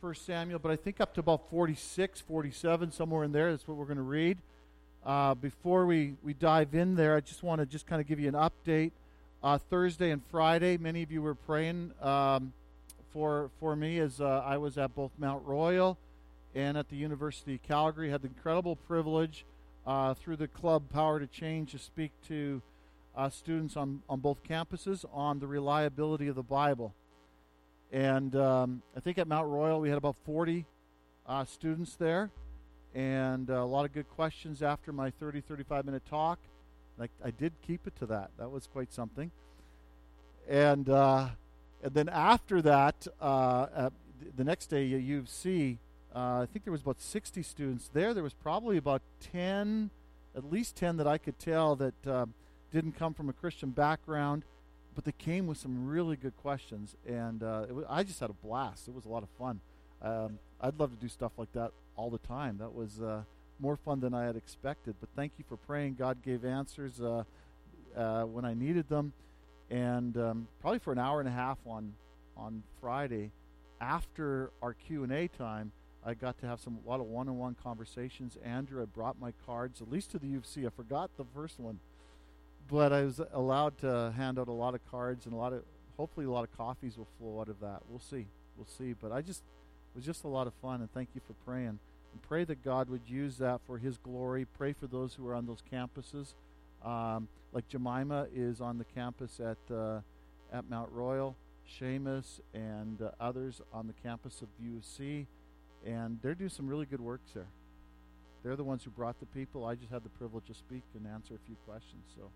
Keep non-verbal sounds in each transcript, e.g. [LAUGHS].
First Samuel, but I think up to about 46, 47, somewhere in there. That's what we're going to read. Uh, before we, we dive in there, I just want to just kind of give you an update. Uh, Thursday and Friday, many of you were praying um, for for me as uh, I was at both Mount Royal and at the University of Calgary. Had the incredible privilege uh, through the club Power to Change to speak to uh, students on, on both campuses on the reliability of the Bible. And um, I think at Mount Royal we had about 40 uh, students there and uh, a lot of good questions after my 30, 35 minute talk. Like I did keep it to that. That was quite something. And uh, and then after that, uh, the next day at U of C, uh, I think there was about 60 students there. There was probably about 10, at least 10 that I could tell that uh, didn't come from a Christian background, but they came with some really good questions. And uh, was, I just had a blast. It was a lot of fun. Um, I'd love to do stuff like that all the time. That was uh, more fun than I had expected. But thank you for praying. God gave answers uh, uh, when I needed them, and um, probably for an hour and a half on on Friday, after our Q and A time, I got to have some a lot of one-on-one conversations. Andrew, I brought my cards, at least to the U of C. I forgot the first one, but I was allowed to hand out a lot of cards and a lot of hopefully a lot of coffees will flow out of that. We'll see. We'll see. But I just it was just a lot of fun, and thank you for praying. And pray that God would use that for His glory. Pray for those who are on those campuses. Um, like Jemima is on the campus at uh, at Mount Royal, Seamus and uh, others on the campus of UC, and they're doing some really good works there. They're the ones who brought the people. I just had the privilege to speak and answer a few questions. So,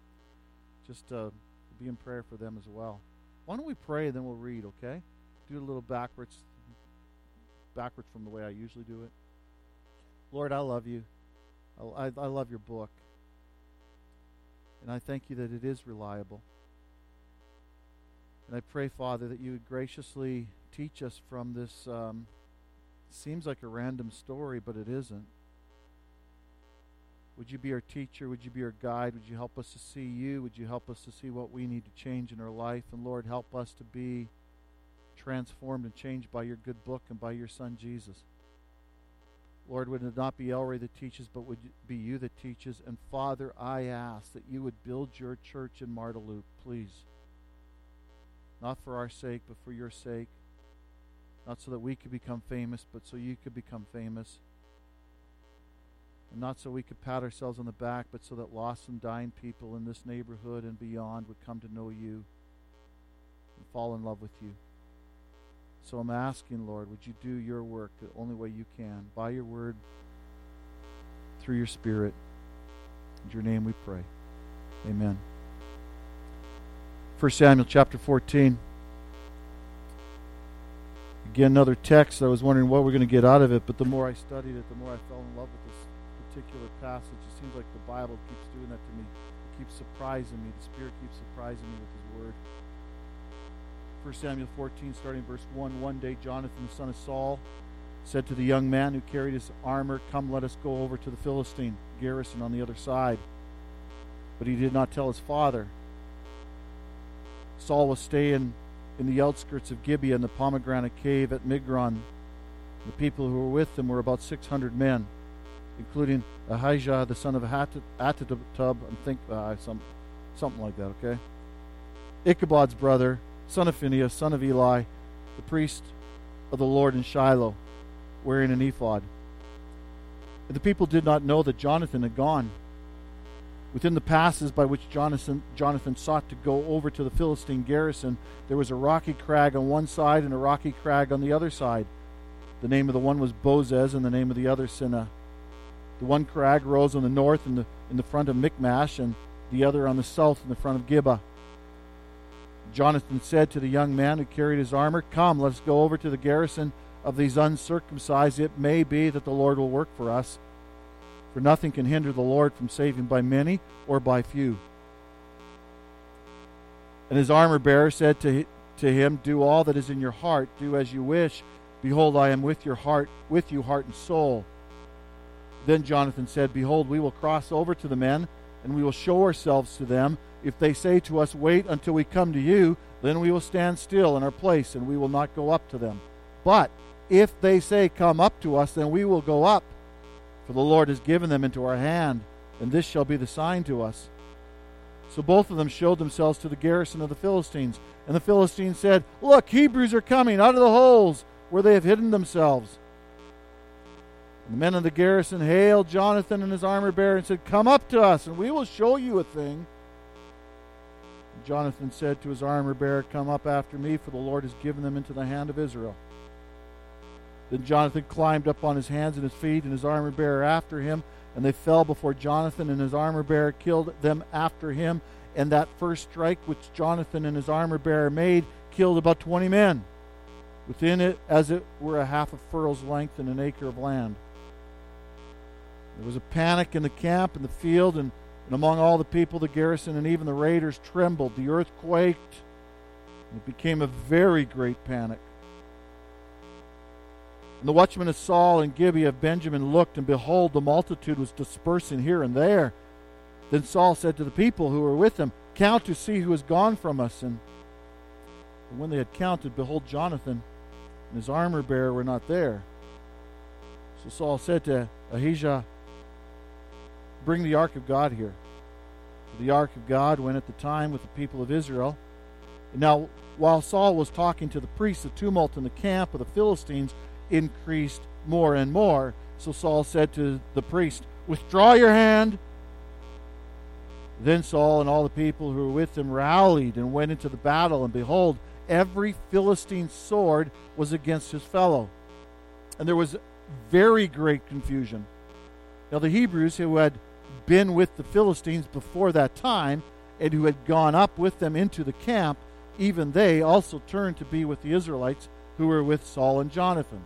just uh, be in prayer for them as well. Why don't we pray and then we'll read? Okay, do a little backwards backwards from the way I usually do it. Lord, I love you. I, I love your book. And I thank you that it is reliable. And I pray, Father, that you would graciously teach us from this. Um, seems like a random story, but it isn't. Would you be our teacher? Would you be our guide? Would you help us to see you? Would you help us to see what we need to change in our life? And Lord, help us to be transformed and changed by your good book and by your son Jesus. Lord, would it not be Elray that teaches, but would it be you that teaches? And Father, I ask that you would build your church in Marteloup, please. Not for our sake, but for your sake. Not so that we could become famous, but so you could become famous. And not so we could pat ourselves on the back, but so that lost and dying people in this neighborhood and beyond would come to know you and fall in love with you. So I'm asking, Lord, would you do your work the only way you can, by your word, through your spirit. In your name we pray. Amen. 1 Samuel chapter 14. Again, another text. I was wondering what we're going to get out of it, but the more I studied it, the more I fell in love with this particular passage. It seems like the Bible keeps doing that to me. It keeps surprising me. The Spirit keeps surprising me with His Word. 1 Samuel 14, starting verse 1. One day Jonathan, the son of Saul, said to the young man who carried his armor, Come, let us go over to the Philistine garrison on the other side. But he did not tell his father. Saul was staying in the outskirts of Gibeah in the pomegranate cave at Migron. The people who were with him were about 600 men, including Ahijah, the son of Ahitub, and think uh, some, something like that, okay? Ichabod's brother, son of Phinehas, son of Eli, the priest of the Lord in Shiloh, wearing an ephod. The people did not know that Jonathan had gone. Within the passes by which Jonathan, Jonathan sought to go over to the Philistine garrison, there was a rocky crag on one side and a rocky crag on the other side. The name of the one was Bozez, and the name of the other Seneh. The one crag rose on the north in the, in the front of Michmash, and the other on the south in the front of Gibeah. Jonathan said to the young man who carried his armor, Come, let us go over to the garrison of these uncircumcised. It may be that the Lord will work for us. For nothing can hinder the Lord from saving by many or by few. And his armor bearer said to, to him, Do all that is in your heart, do as you wish. Behold, I am with your heart, with you, heart and soul. Then Jonathan said, Behold, we will cross over to the men, and we will show ourselves to them if they say to us, Wait until we come to you, then we will stand still in our place and we will not go up to them. But If they say, Come up to us, then we will go up, for the Lord has given them into our hand, and this shall be the sign to us. So both of them showed themselves to the garrison of the Philistines. And the Philistines said, Look, Hebrews are coming out of the holes where they have hidden themselves. The men of the garrison hailed Jonathan and his armor bearer and said, Come up to us, and we will show you a thing. And Jonathan said to his armor bearer, Come up after me, for the Lord has given them into the hand of Israel. Then Jonathan climbed up on his hands and his feet, and his armor bearer after him and they fell before Jonathan, and his armor bearer killed them after him. And that first strike which Jonathan and his armor bearer made killed about 20 men, within it as it were a half a furlong's length and an acre of land. There was a panic in the camp, in the field, and, and among all the people, the garrison, and even the raiders trembled. The earth quaked, and it became a very great panic. And the watchmen of Saul and Gibeah of Benjamin looked, and behold, the multitude was dispersing here and there. Then Saul said to the people who were with him, Count to see who has gone from us. And when they had counted, behold, Jonathan and his armor bearer were not there. So Saul said to Ahijah, Bring the ark of God here. The ark of God went at the time with the people of Israel. Now, while Saul was talking to the priests, the tumult in the camp of the Philistines increased more and more. So Saul said to the priest, Withdraw your hand. Then Saul and all the people who were with him rallied and went into the battle, and behold, every Philistine sword was against his fellow. And there was very great confusion. Now, the Hebrews who had been with the Philistines before that time and who had gone up with them into the camp, even they also turned to be with the Israelites who were with Saul and Jonathan.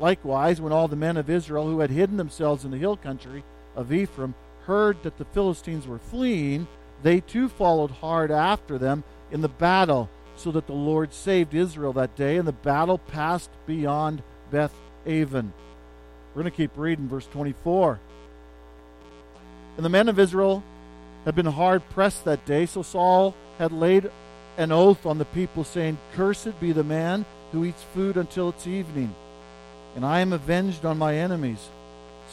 Likewise, when all the men of Israel who had hidden themselves in the hill country of Ephraim heard that the Philistines were fleeing, they too followed hard after them in the battle, so that the Lord saved Israel that day, and the battle passed beyond Beth Aven. We're going to keep reading verse 24. And the men of Israel had been hard pressed that day, so Saul had laid an oath on the people, saying, Cursed be the man who eats food until it's evening and I am avenged on my enemies.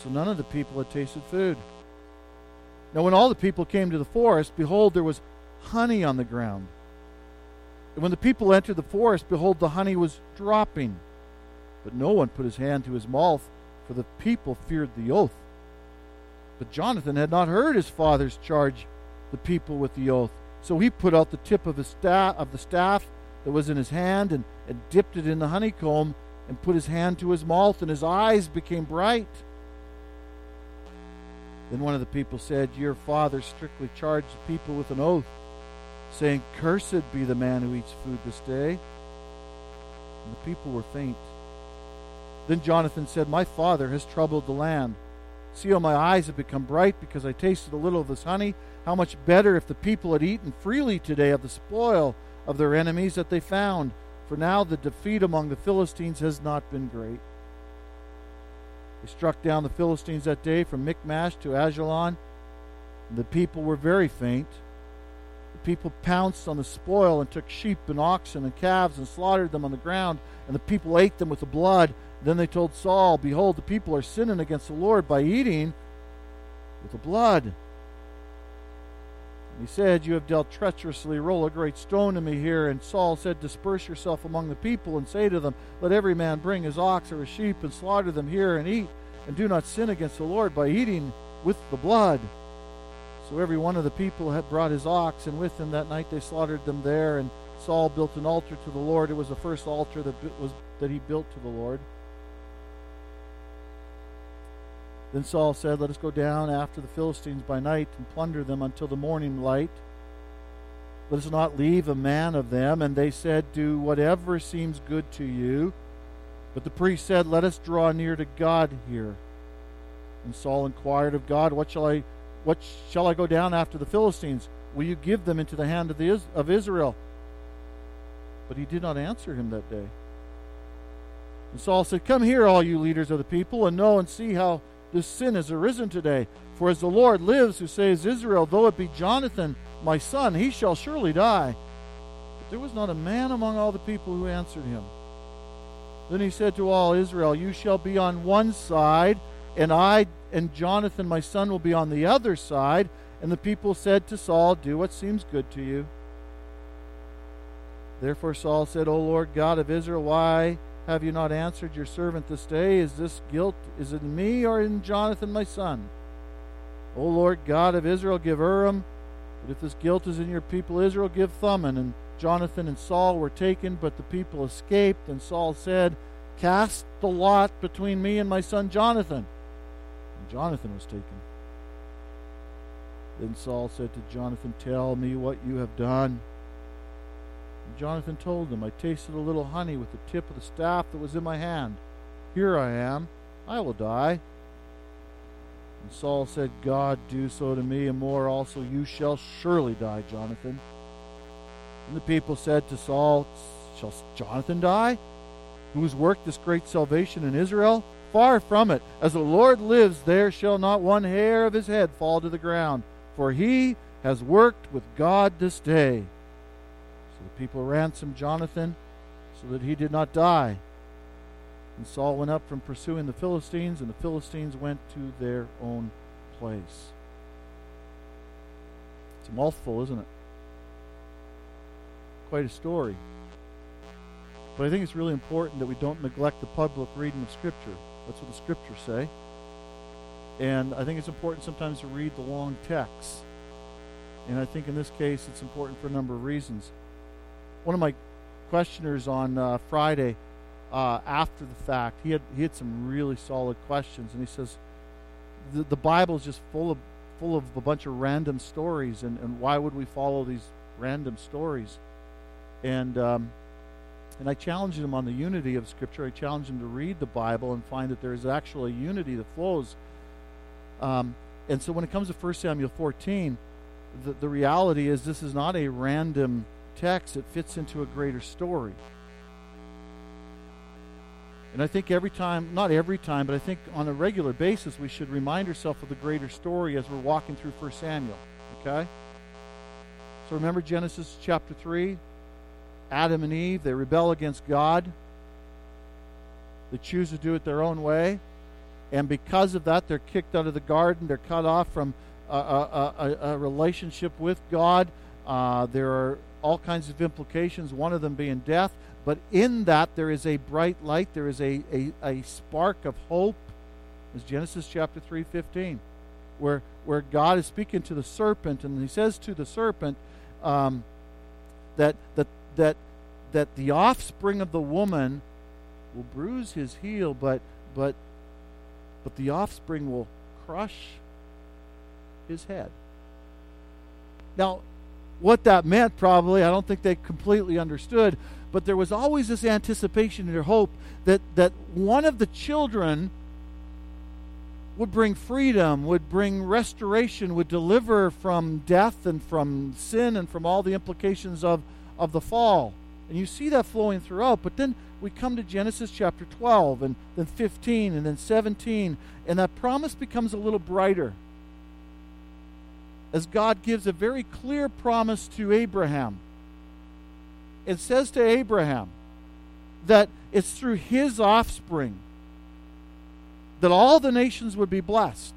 So none of the people had tasted food. Now, when all the people came to the forest, behold, there was honey on the ground. And when the people entered the forest, behold, the honey was dropping. But no one put his hand to his mouth, for the people feared the oath. But Jonathan had not heard his father's charge the people with the oath. So he put out the tip of, his staff, of the staff that was in his hand and, and dipped it in the honeycomb and put his hand to his mouth, and his eyes became bright. Then one of the people said, Your father strictly charged the people with an oath, saying, Cursed be the man who eats food this day. And the people were faint. Then Jonathan said, My father has troubled the land. See how my eyes have become bright because I tasted a little of this honey. How much better if the people had eaten freely today of the spoil of their enemies that they found for now the defeat among the Philistines has not been great. They struck down the Philistines that day from Michmash to Aijalon. The people were very faint. The people pounced on the spoil and took sheep and oxen and calves and slaughtered them on the ground, and the people ate them with the blood. Then they told Saul, Behold, the people are sinning against the Lord by eating with the blood. He said, You have dealt treacherously. Roll a great stone to me here. And Saul said, Disperse yourself among the people and say to them, Let every man bring his ox or his sheep and slaughter them here and eat. And do not sin against the Lord by eating with the blood. So every one of the people had brought his ox, and with him that night they slaughtered them there. And Saul built an altar to the Lord. It was the first altar that, was, that he built to the Lord. Then Saul said, Let us go down after the Philistines by night and plunder them until the morning light. Let us not leave a man of them. And they said, Do whatever seems good to you. But the priest said, Let us draw near to God here. And Saul inquired of God, What shall I what shall I go down after the Philistines? Will you give them into the hand of, the, of Israel? But he did not answer him that day. And Saul said, Come here, all you leaders of the people, and know and see how this sin has arisen today. For as the Lord lives, who saves Israel, though it be Jonathan, my son, he shall surely die. But there was not a man among all the people who answered him. Then he said to all Israel, You shall be on one side, and I and Jonathan my son will be on the other side. And the people said to Saul, Do what seems good to you. Therefore Saul said, O Lord God of Israel, why have you not answered your servant this day? Is this guilt is it in me or in Jonathan my son? O Lord God of Israel, give Urim. But if this guilt is in your people Israel, give Thummim. And Jonathan and Saul were taken, but the people escaped. And Saul said, Cast the lot between me and my son Jonathan. And Jonathan was taken. Then Saul said to Jonathan, Tell me what you have done. Jonathan told him, I tasted a little honey with the tip of the staff that was in my hand. Here I am. I will die. And Saul said, God, do so to me, and more also. You shall surely die, Jonathan. And the people said to Saul, Shall Jonathan die? Who has worked this great salvation in Israel? Far from it. As the Lord lives, there shall not one hair of his head fall to the ground, for he has worked with God this day. The people ransomed Jonathan so that he did not die. And Saul went up from pursuing the Philistines, and the Philistines went to their own place. It's a mouthful, isn't it? Quite a story. But I think it's really important that we don't neglect the public reading of Scripture. That's what the Scriptures say. And I think it's important sometimes to read the long texts. And I think in this case it's important for a number of reasons. One of my questioners on uh, Friday, uh, after the fact, he had he had some really solid questions, and he says the, the Bible is just full of full of a bunch of random stories, and, and why would we follow these random stories? And um, and I challenged him on the unity of Scripture. I challenged him to read the Bible and find that there is actually a unity that flows. Um, and so when it comes to 1 Samuel 14, the, the reality is this is not a random text, it fits into a greater story. And I think every time, not every time, but I think on a regular basis, we should remind ourselves of the greater story as we're walking through 1 Samuel. Okay? So remember Genesis chapter 3? Adam and Eve, they rebel against God. They choose to do it their own way. And because of that, they're kicked out of the garden. They're cut off from a, a, a, a relationship with God. Uh, there are all kinds of implications, one of them being death. But in that, there is a bright light. There is a, a, a spark of hope. As Genesis chapter 3 15, where, where God is speaking to the serpent, and he says to the serpent um, that, that that that the offspring of the woman will bruise his heel, but but but the offspring will crush his head. Now, what that meant probably, I don't think they completely understood, but there was always this anticipation and hope that, that one of the children would bring freedom, would bring restoration, would deliver from death and from sin and from all the implications of, of the fall. And you see that flowing throughout. But then we come to Genesis chapter 12 and then 15 and then 17, and that promise becomes a little brighter. As God gives a very clear promise to Abraham. It says to Abraham that it's through his offspring that all the nations would be blessed.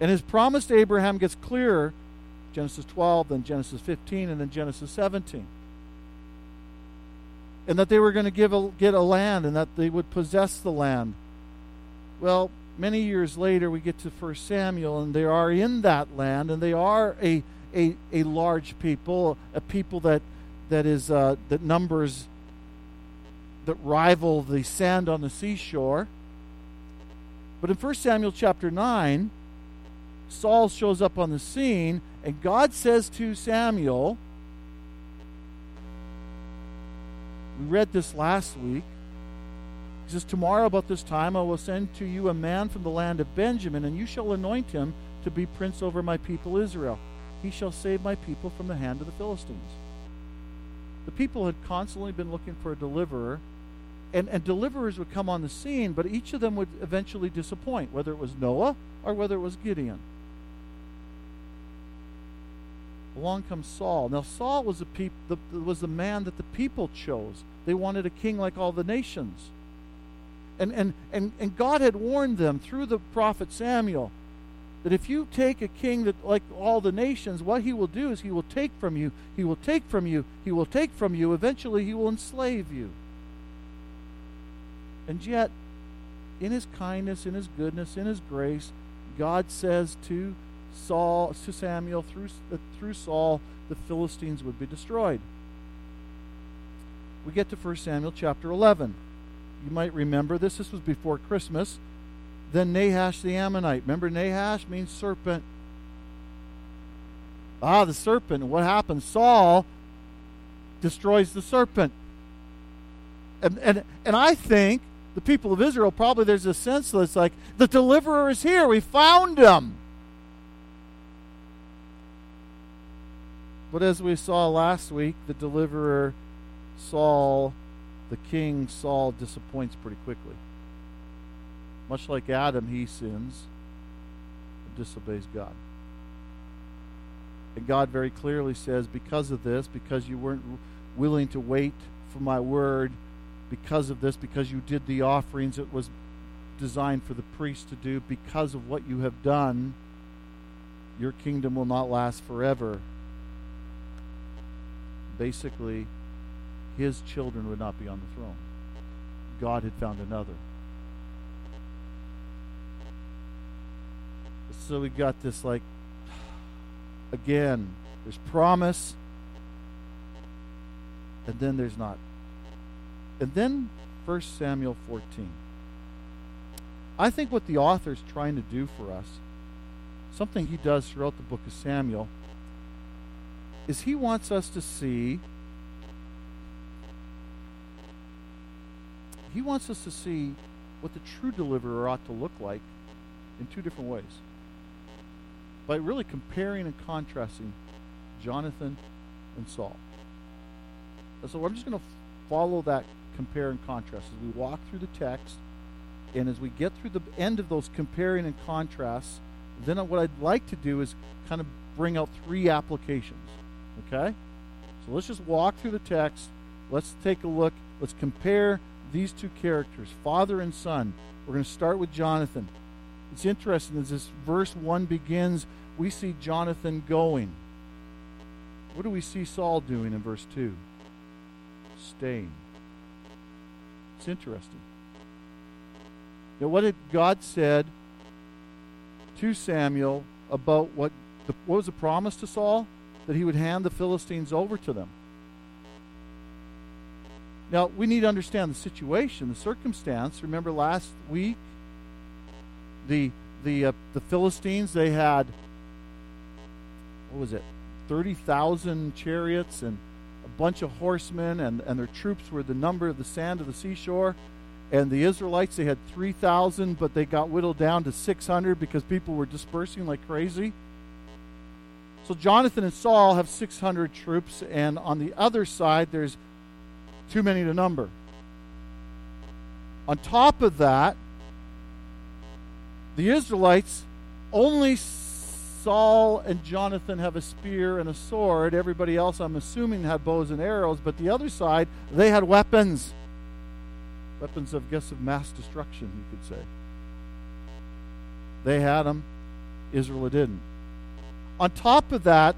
And his promise to Abraham gets clearer Genesis 12, then Genesis 15, and then Genesis 17. And that they were going to give a, get a land and that they would possess the land. Well, many years later, we get to 1 Samuel, and they are in that land, and they are a, a, a large people, a people that, that, is, uh, that numbers that rival the sand on the seashore. But in 1 Samuel chapter 9, Saul shows up on the scene and God says to Samuel, we read this last week. He says, Tomorrow about this time I will send to you a man from the land of Benjamin, and you shall anoint him to be prince over my people Israel. He shall save my people from the hand of the Philistines. The people had constantly been looking for a deliverer, and, and deliverers would come on the scene, but each of them would eventually disappoint, whether it was Noah or whether it was Gideon. along comes Saul. Now Saul was a peop- the, was the man that the people chose. They wanted a king like all the nations. And, and, and, and God had warned them through the prophet Samuel that if you take a king that like all the nations, what he will do is he will take from you, he will take from you, he will take from you, eventually he will enslave you. And yet, in his kindness, in his goodness, in his grace, God says to Saul, to Samuel, through, uh, through Saul, the Philistines would be destroyed. We get to 1 Samuel chapter 11. You might remember this. This was before Christmas. Then Nahash the Ammonite. Remember, Nahash means serpent. Ah, the serpent. what happens? Saul destroys the serpent. And, and, and I think the people of Israel, probably there's a sense that's like, the deliverer is here. We found him. But as we saw last week, the deliverer, Saul, the king, Saul, disappoints pretty quickly. Much like Adam, he sins and disobeys God. And God very clearly says, because of this, because you weren't willing to wait for my word, because of this, because you did the offerings it was designed for the priest to do, because of what you have done, your kingdom will not last forever. Basically, his children would not be on the throne. God had found another. So we got this like [SIGHS] again, there's promise and then there's not. And then 1 Samuel 14. I think what the author is trying to do for us, something he does throughout the book of Samuel, is he wants us to see he wants us to see what the true deliverer ought to look like in two different ways. By really comparing and contrasting Jonathan and Saul. And so I'm just going to follow that compare and contrast as we walk through the text and as we get through the end of those comparing and contrasts then what i'd like to do is kind of bring out three applications okay? So let's just walk through the text. Let's take a look. Let's compare these two characters father and son we're going to start with jonathan it's interesting as this verse 1 begins we see jonathan going what do we see saul doing in verse 2 staying it's interesting. Now, what did God said to Samuel about what, the, what was the promise to Saul? That he would hand the Philistines over to them. Now, we need to understand the situation, the circumstance. Remember last week, the, the, uh, the Philistines, they had, what was it, 30,000 chariots and a bunch of horsemen, and, and their troops were the number of the sand of the seashore. And the Israelites, they had 3,000, but they got whittled down to 600 because people were dispersing like crazy. So Jonathan and Saul have 600 troops, and on the other side, there's too many to number. On top of that, the Israelites only Saul and Jonathan have a spear and a sword. Everybody else, I'm assuming, had bows and arrows. But the other side, they had weapons. Weapons of, guess, of mass destruction, you could say. They had them. Israel didn't. On top of that,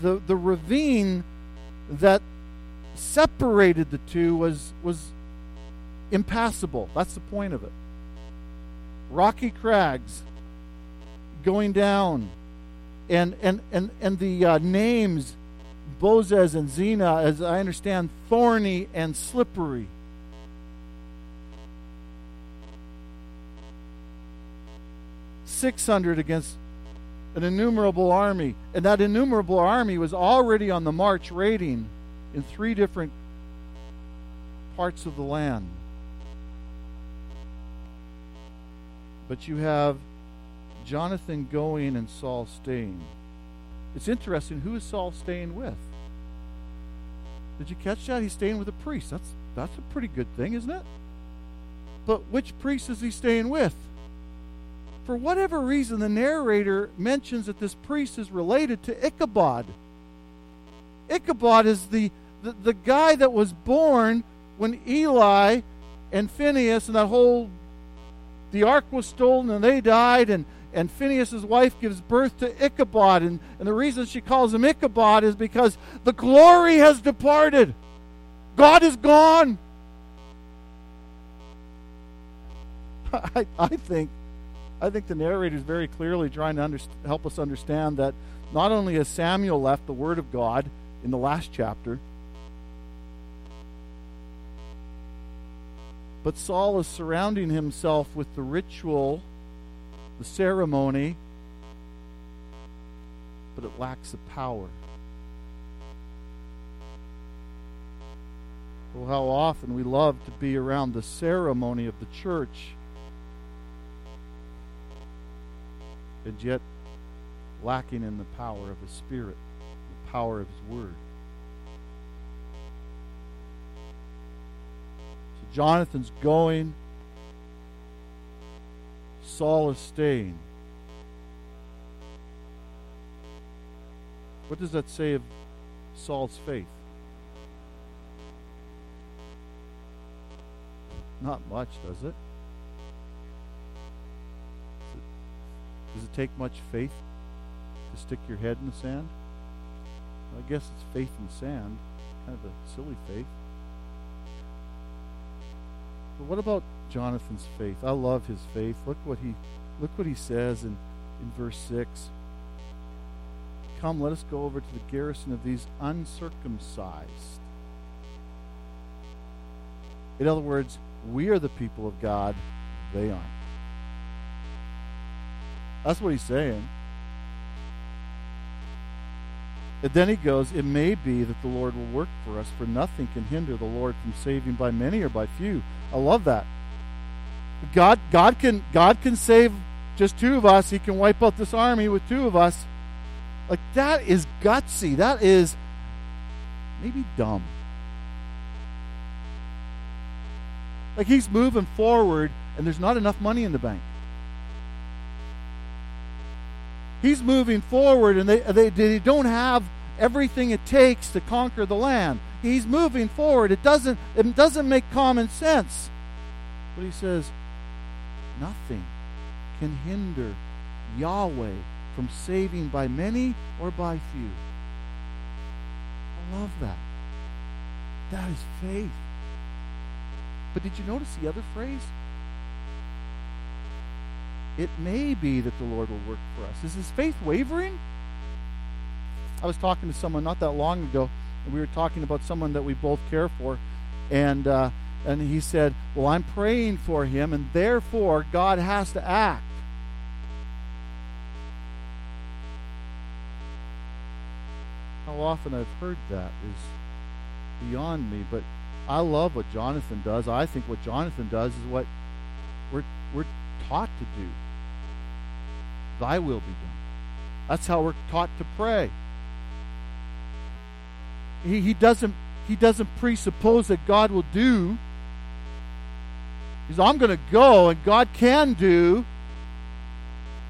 the, the ravine that separated the two was, was impassable. That's the point of it. Rocky crags going down and and and and the uh, names Bozez and Seneh, as I understand, thorny and slippery. Six hundred against an innumerable army, and that innumerable army was already on the march, raiding in three different parts of the land. But you have Jonathan going and Saul staying. It's interesting. Who is Saul staying with? Did you catch that? He's staying with a priest. That's that's a pretty good thing, isn't it? But which priest is he staying with? For whatever reason, the narrator mentions that this priest is related to Ichabod. Ichabod is the, the, the guy that was born when Eli and Phinehas and that whole the ark was stolen and they died and and Phinehas's wife gives birth to Ichabod and, and the reason she calls him Ichabod is because the glory has departed. God is gone. [LAUGHS] I, I think I think the narrator is very clearly trying to under, help us understand that not only has Samuel left the Word of God in the last chapter, but Saul is surrounding himself with the ritual, the ceremony, but it lacks the power. Well, how often we love to be around the ceremony of the church and yet lacking in the power of His Spirit, power of His Word. So Jonathan's going, Saul is staying. What does that say of Saul's faith? Not much, does it? Does it take much faith to stick your head in the sand? I guess it's faith in sand, kind of a silly faith. But what about Jonathan's faith? I love his faith. Look what he look what he says in, in verse 6. Come, let us go over to the garrison of these uncircumcised. In other words, we are the people of God, they aren't. That's what he's saying. And then he goes, It may be that the Lord will work for us, for nothing can hinder the Lord from saving by many or by few. I love that. God, God, can, God can save just two of us. He can wipe out this army with two of us. Like, that is gutsy. That is maybe dumb. Like, he's moving forward, and there's not enough money in the bank. He's moving forward, and they, they, they don't have everything it takes to conquer the land. He's moving forward. It doesn't, it doesn't make common sense. But he says, nothing can hinder Yahweh from saving by many or by few. I love that. That is faith. But did you notice the other phrase? It may be that the Lord will work for us. Is his faith wavering? I was talking to someone not that long ago, and we were talking about someone that we both care for, and uh, and he said, "Well, I'm praying for him, and therefore God has to act." How often I've heard that is beyond me, but I love what Jonathan does. I think what Jonathan does is what we're we're taught to do. Thy will be done. That's how we're taught to pray. He, he doesn't he doesn't presuppose that God will do. He's I'm going to go and God can do.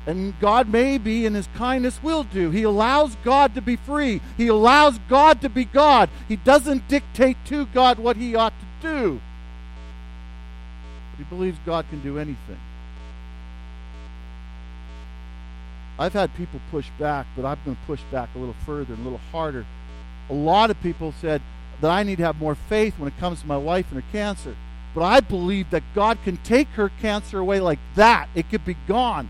And God may be in his kindness will do. He allows God to be free. He allows God to be God. He doesn't dictate to God what he ought to do. But he believes God can do anything. I've had people push back, but I've been pushed back a little further and a little harder. A lot of people said that I need to have more faith when it comes to my wife and her cancer. But I believe that God can take her cancer away like that. It could be gone.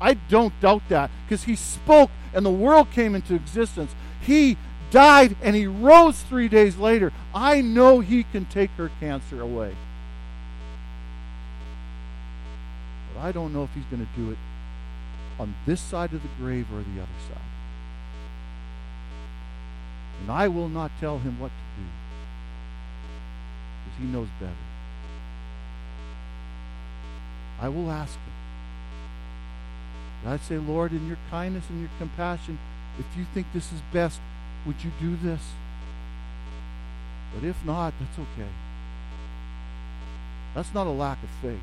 I don't doubt that because He spoke and the world came into existence. He died and He rose three days later. I know He can take her cancer away. But I don't know if He's going to do it on this side of the grave or the other side. And I will not tell him what to do because he knows better. I will ask him. And I'd say, Lord, in your kindness and your compassion, if you think this is best, would you do this? But if not, that's okay. That's not a lack of faith.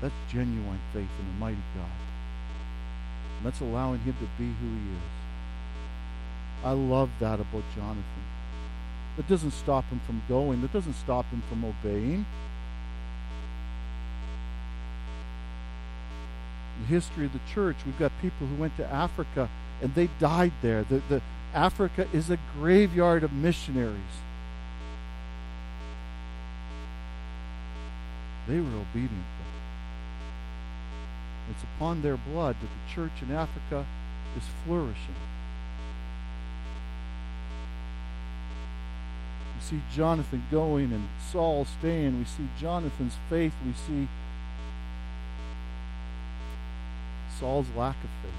That's genuine faith in the mighty God. And that's allowing Him to be who He is. I love that about Jonathan. That doesn't stop him from going, that doesn't stop him from obeying. The history of the church, we've got people who went to Africa and they died there. The, the, Africa is a graveyard of missionaries. They were obedient. It's upon their blood that the church in Africa is flourishing. We see Jonathan going and Saul staying. We see Jonathan's faith. We see Saul's lack of faith.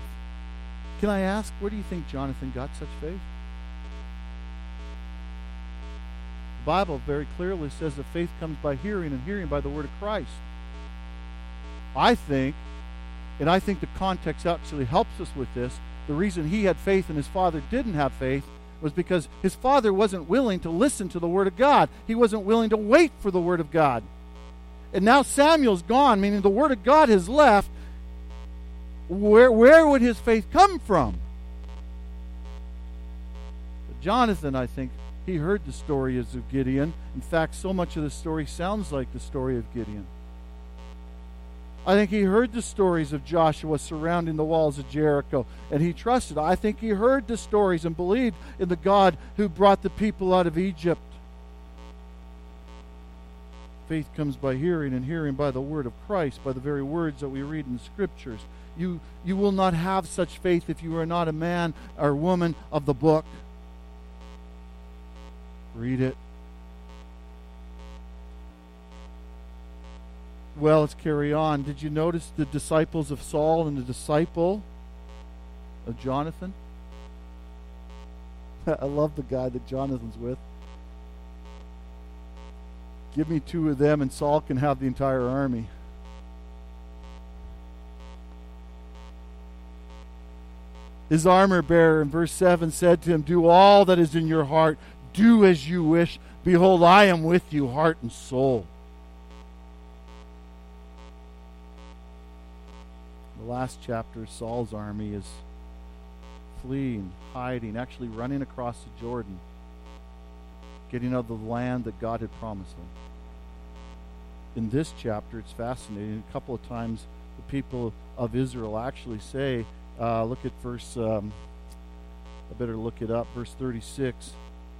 Can I ask, where do you think Jonathan got such faith? The Bible very clearly says that faith comes by hearing, and hearing by the word of Christ. I think, and I think the context actually helps us with this, the reason he had faith and his father didn't have faith was because his father wasn't willing to listen to the word of God. He wasn't willing to wait for the word of God. And now Samuel's gone, meaning the word of God has left. Where, where would his faith come from? But Jonathan, I think, he heard the story of Gideon. In fact, so much of the story sounds like the story of Gideon. I think he heard the stories of Joshua surrounding the walls of Jericho, and he trusted. I think he heard the stories and believed in the God who brought the people out of Egypt. Faith comes by hearing, and hearing by the word of Christ, by the very words that we read in the scriptures. You, you will not have such faith if you are not a man or woman of the book. Read it. Well, let's carry on. Did you notice the disciples of Saul and the disciple of Jonathan? [LAUGHS] I love the guy that Jonathan's with. Give me two of them, and Saul can have the entire army. His armor bearer in verse 7 said to him, Do all that is in your heart, do as you wish. Behold, I am with you, heart and soul. The last chapter, Saul's army is fleeing, hiding, actually running across the Jordan, getting out of the land that God had promised them. In this chapter, it's fascinating. A couple of times, the people of Israel actually say, uh, look at verse, um, I better look it up, verse 36.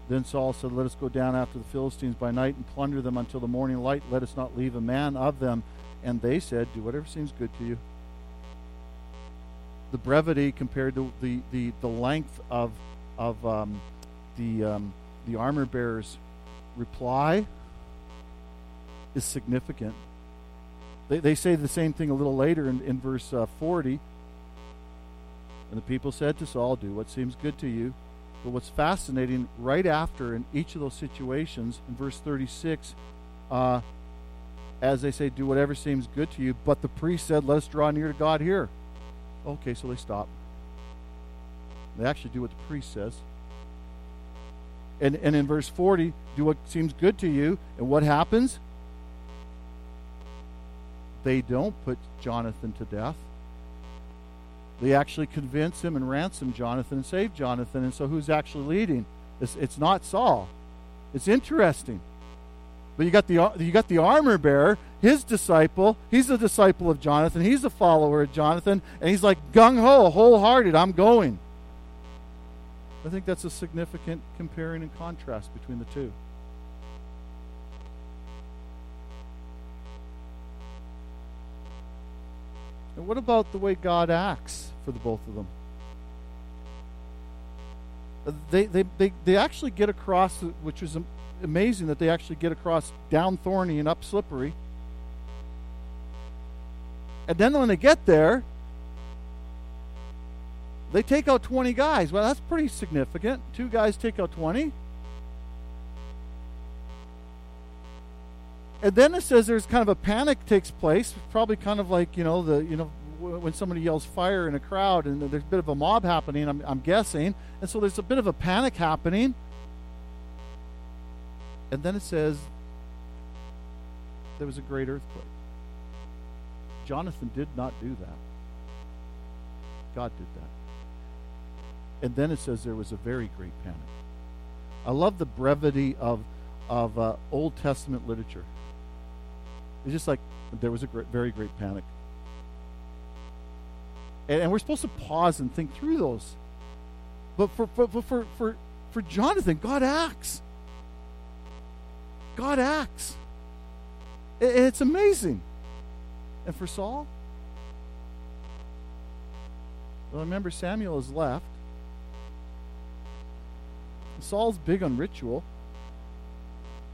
Then Saul said, Let us go down after the Philistines by night and plunder them until the morning light. Let us not leave a man of them. And they said, Do whatever seems good to you the brevity compared to the, the, the length of, of um, the, um, the armor bearer's reply is significant. They, they say the same thing a little later in, in verse uh, 40. And the people said to Saul, Do what seems good to you. But what's fascinating, right after in each of those situations, in verse 36, uh, as they say, Do whatever seems good to you. But the priest said, Let us draw near to God here. Okay, so they stop. They actually do what the priest says. And, and in verse 40, do what seems good to you. And what happens? They don't put Jonathan to death. They actually convince him and ransom Jonathan and save Jonathan. And so who's actually leading? It's, it's not Saul. It's interesting. But you got the you got the armor bearer, his disciple. He's a disciple of Jonathan. He's a follower of Jonathan, and he's like gung ho, wholehearted. I'm going. I think that's a significant comparing and contrast between the two. And what about the way God acts for the both of them? They, they, they, they actually get across, which is amazing that they actually get across down thorny and up slippery. And then when they get there, they take out 20 guys. Well, that's pretty significant. Two guys take out 20. And then it says there's kind of a panic takes place, probably kind of like, you know, the, you know, when somebody yells fire in a crowd and there's a bit of a mob happening, I'm, I'm guessing. And so there's a bit of a panic happening. And then it says there was a great earthquake. Jonathan did not do that. God did that. And then it says there was a very great panic. I love the brevity of, of uh, Old Testament literature. It's just like there was a great, very great panic. And, and, we're supposed to pause and think through those. But for, for, for, for, for Jonathan, God acts. God acts. It, it's amazing. And for Saul, well, remember, Samuel has left. Saul's big on ritual.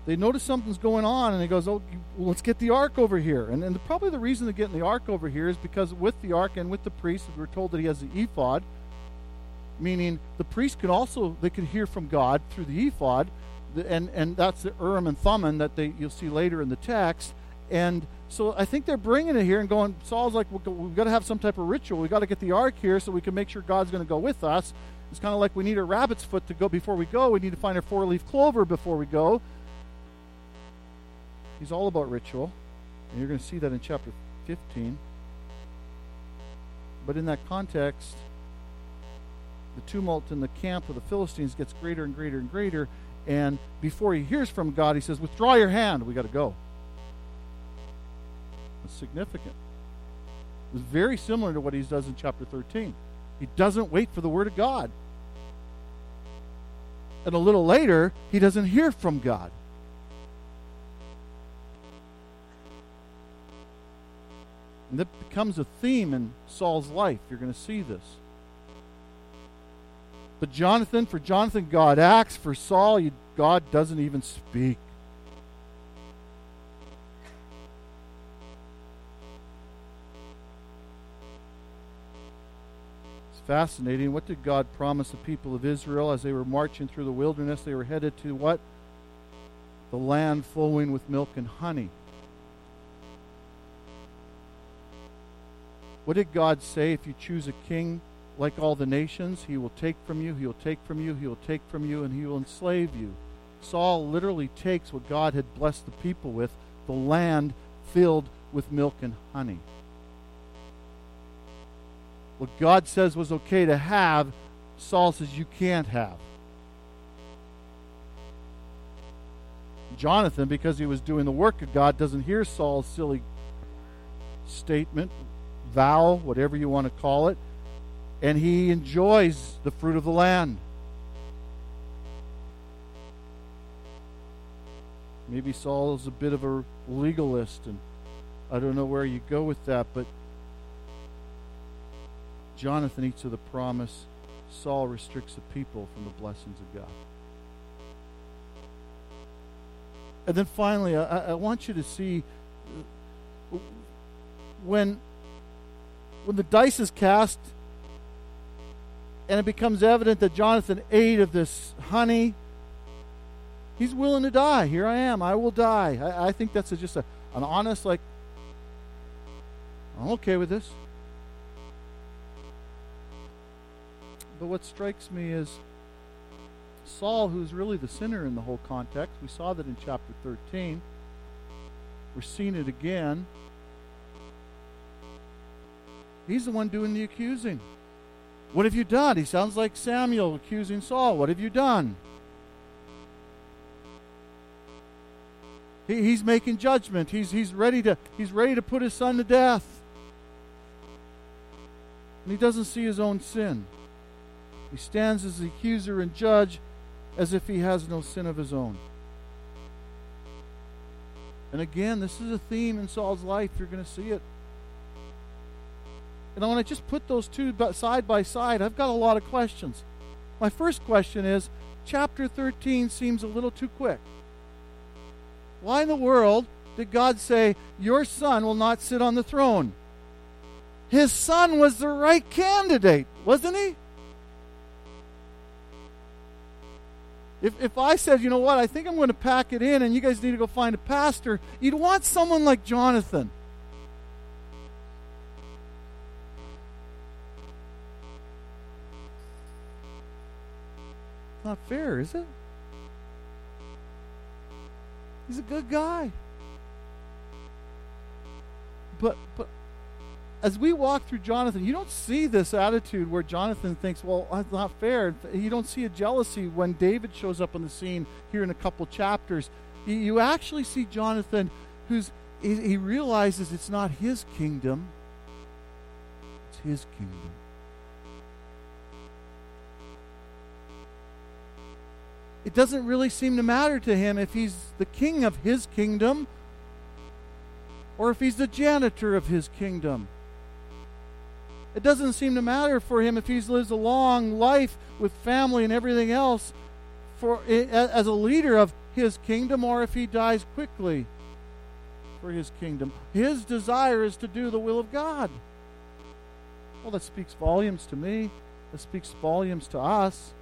They notice something's going on, and he goes, "Oh, let's get the ark over here." And, and probably the reason they're getting the ark over here is because with the ark and with the priest, we're told that he has the ephod, meaning the priest can also they can hear from God through the ephod, and and that's the Urim and Thummim that they you'll see later in the text. And so I think they're bringing it here and going. Saul's like, we've got to have some type of ritual. We've got to get the ark here so we can make sure God's going to go with us. It's kind of like we need a rabbit's foot to go before we go. We need to find a four leaf clover before we go. He's all about ritual. And you're going to see that in chapter 15. But in that context, the tumult in the camp of the Philistines gets greater and greater and greater. And before he hears from God, he says, Withdraw your hand. We got to go. That's significant. It's very similar to what he does in chapter 13. He doesn't wait for the word of God. And a little later, he doesn't hear from God. And that becomes a theme in Saul's life. You're going to see this. But Jonathan, for Jonathan, God acts. For Saul, God doesn't even speak. It's fascinating. What did God promise the people of Israel as they were marching through the wilderness? They were headed to what? The land flowing with milk and honey. What did God say? If you choose a king like all the nations, he will take from you, he will take from you, he will take from you, and he will enslave you. Saul literally takes what God had blessed the people with, the land filled with milk and honey what God says was okay to have, Saul says you can't have. Jonathan, because he was doing the work of God, doesn't hear Saul's silly statement, vow, whatever you want to call it, and he enjoys the fruit of the land. Maybe Saul is a bit of a legalist, and I don't know where you go with that, but Jonathan eats of the promise. Saul restricts the people from the blessings of God. And then finally, I, I want you to see when, when the dice is cast and it becomes evident that Jonathan ate of this honey, he's willing to die. Here I am. I will die. I, I think that's a, just a, an honest, like, I'm okay with this. But what strikes me is Saul, who's really the sinner in the whole context. We saw that in chapter 13. We're seeing it again. He's the one doing the accusing. What have you done? He sounds like Samuel accusing Saul. What have you done? He, he's making judgment. He's, he's, ready to, he's ready to put his son to death. And he doesn't see his own sin. He stands as the accuser and judge as if he has no sin of his own. And again, this is a theme in Saul's life. You're going to see it. And I want to just put those two side by side. I've got a lot of questions. My first question is chapter 13 seems a little too quick. Why in the world did God say, Your son will not sit on the throne? His son was the right candidate, wasn't he? If, if I said, you know what, I think I'm going to pack it in and you guys need to go find a pastor, you'd want someone like Jonathan. Not fair, is it? He's a good guy. But but as we walk through Jonathan, you don't see this attitude where Jonathan thinks, well, that's not fair. You don't see a jealousy when David shows up on the scene here in a couple chapters. You actually see Jonathan who's he realizes it's not his kingdom, it's his kingdom. It doesn't really seem to matter to him if he's the king of his kingdom or if he's the janitor of his kingdom. It doesn't seem to matter for him if he lives a long life with family and everything else for as a leader of his kingdom or if he dies quickly for his kingdom. His desire is to do the will of God. Well, that speaks volumes to me. That speaks volumes to us.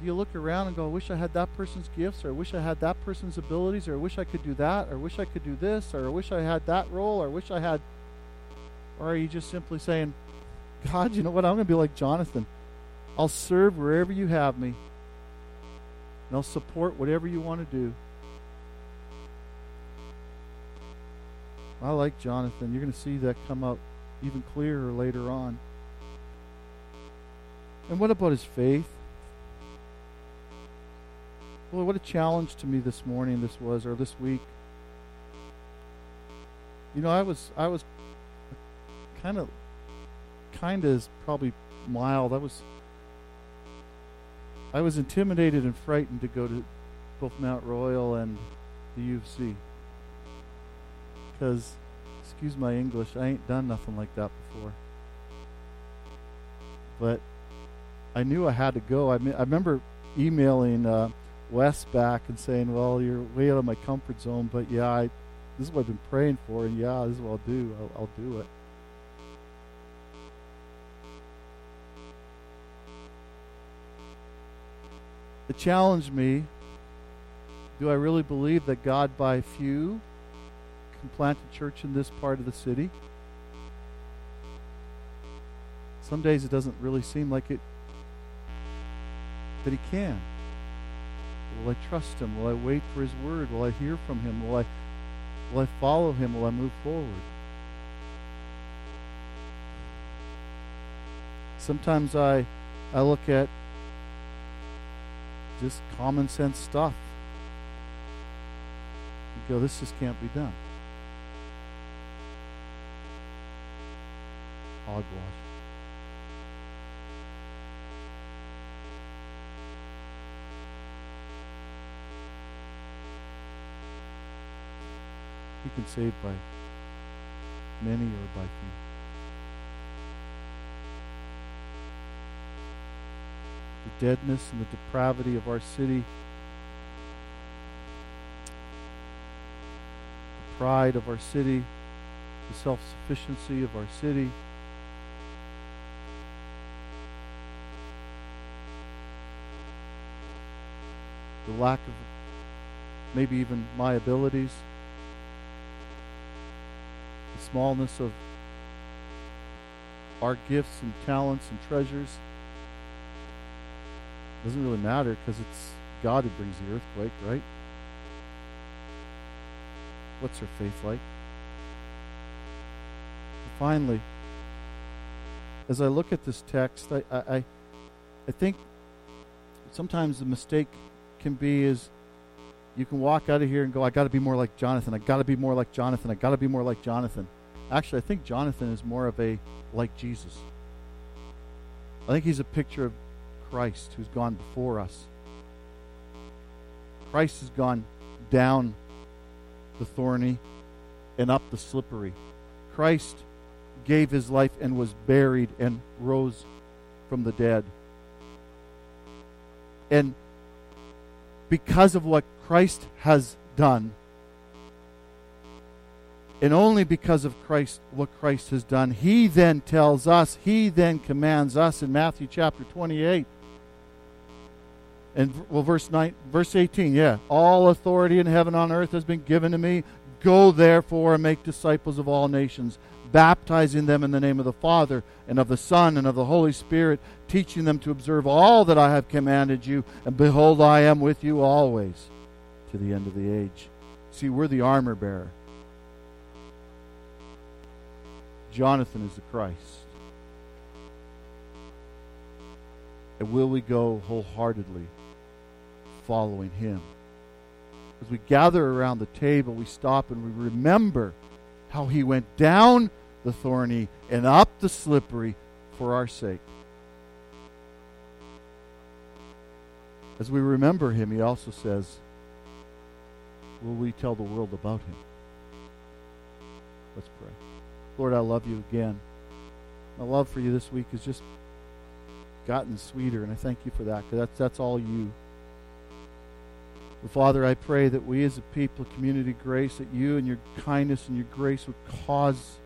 Do you look around and go, I wish I had that person's gifts, or I wish I had that person's abilities, or I wish I could do that, or I wish I could do this, or I wish I had that role, or I wish I had. Or are you just simply saying, God, you know what? I'm going to be like Jonathan. I'll serve wherever you have me, and I'll support whatever you want to do. I like Jonathan. You're going to see that come out even clearer later on. And what about his faith? Boy, what a challenge to me this morning this was, or this week. You know, I was I was kind of kind of probably mild. I was I was intimidated and frightened to go to both Mount Royal and the U of C because, excuse my English, I ain't done nothing like that before. But I knew I had to go. I, me- I remember emailing. Uh, Wes back and saying, "Well, you're way out of my comfort zone, but yeah, I, this is what I've been praying for, and yeah, this is what I'll do. I'll, I'll do it." It challenged me. Do I really believe that God, by few, can plant a church in this part of the city? Some days it doesn't really seem like it that He can. Will I trust him? Will I wait for his word? Will I hear from him? Will I will I follow him? Will I move forward? Sometimes I I look at just common sense stuff. And go, this just can't be done. Hogwash. He can save by many or by few. The deadness and the depravity of our city, the pride of our city, the self sufficiency of our city. The lack of maybe even my abilities smallness of our gifts and talents and treasures. It doesn't really matter because it's God who brings the earthquake, right? What's her faith like? And finally, as I look at this text, I, I, I think sometimes the mistake can be is you can walk out of here and go, I got to be more like Jonathan. I got to be more like Jonathan. I got to be more like Jonathan. Actually, I think Jonathan is more of a like Jesus. I think he's a picture of Christ who's gone before us. Christ has gone down the thorny and up the slippery. Christ gave his life and was buried and rose from the dead. And because of what Christ has done, and only because of Christ, what Christ has done, he then tells us, he then commands us in Matthew chapter 28. And well, verse 9, verse 18, yeah. All authority in heaven on earth has been given to me. Go therefore and make disciples of all nations, baptizing them in the name of the Father and of the Son and of the Holy Spirit, teaching them to observe all that I have commanded you. And behold, I am with you always to the end of the age. See, we're the armor bearer. Jonathan is the Christ. And will we go wholeheartedly following him? As we gather around the table, we stop and we remember how he went down the thorny and up the slippery for our sake. As we remember him, he also says, Will we tell the world about him? Let's pray. Lord, I love you again. My love for you this week has just gotten sweeter, and I thank you for that because that's, that's all you. But Father, I pray that we as a people, community grace, that you and your kindness and your grace would cause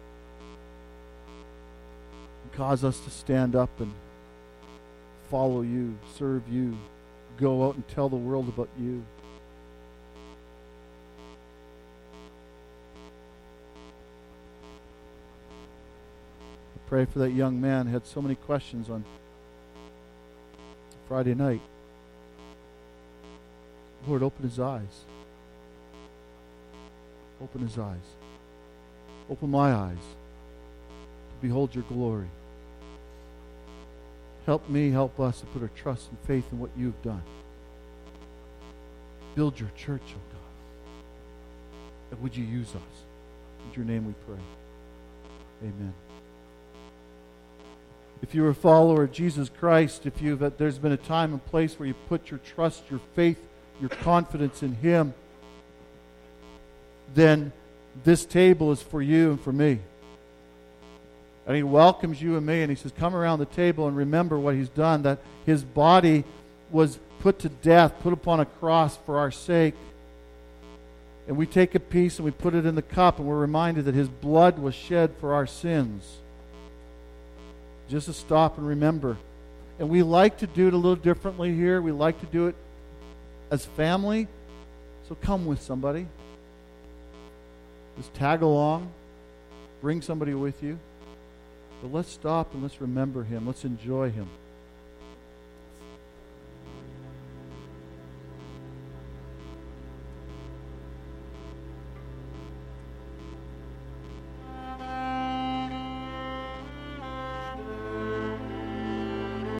cause us to stand up and follow you, serve you, go out and tell the world about you. Pray for that young man had so many questions on Friday night. Lord, open his eyes. Open his eyes. Open my eyes to behold your glory. Help me, help us to put our trust and faith in what you've done. Build your church, oh God. And would you use us? In your name we pray. Amen. If you're a follower of Jesus Christ, if you've uh, there's been a time and place where you put your trust, your faith, your confidence in Him, then this table is for you and for me. And he welcomes you and me, and he says, Come around the table and remember what he's done, that his body was put to death, put upon a cross for our sake. And we take a piece and we put it in the cup, and we're reminded that his blood was shed for our sins. Just to stop and remember. And we like to do it a little differently here. We like to do it as family. So come with somebody. Just tag along. Bring somebody with you. But let's stop and let's remember him. Let's enjoy him.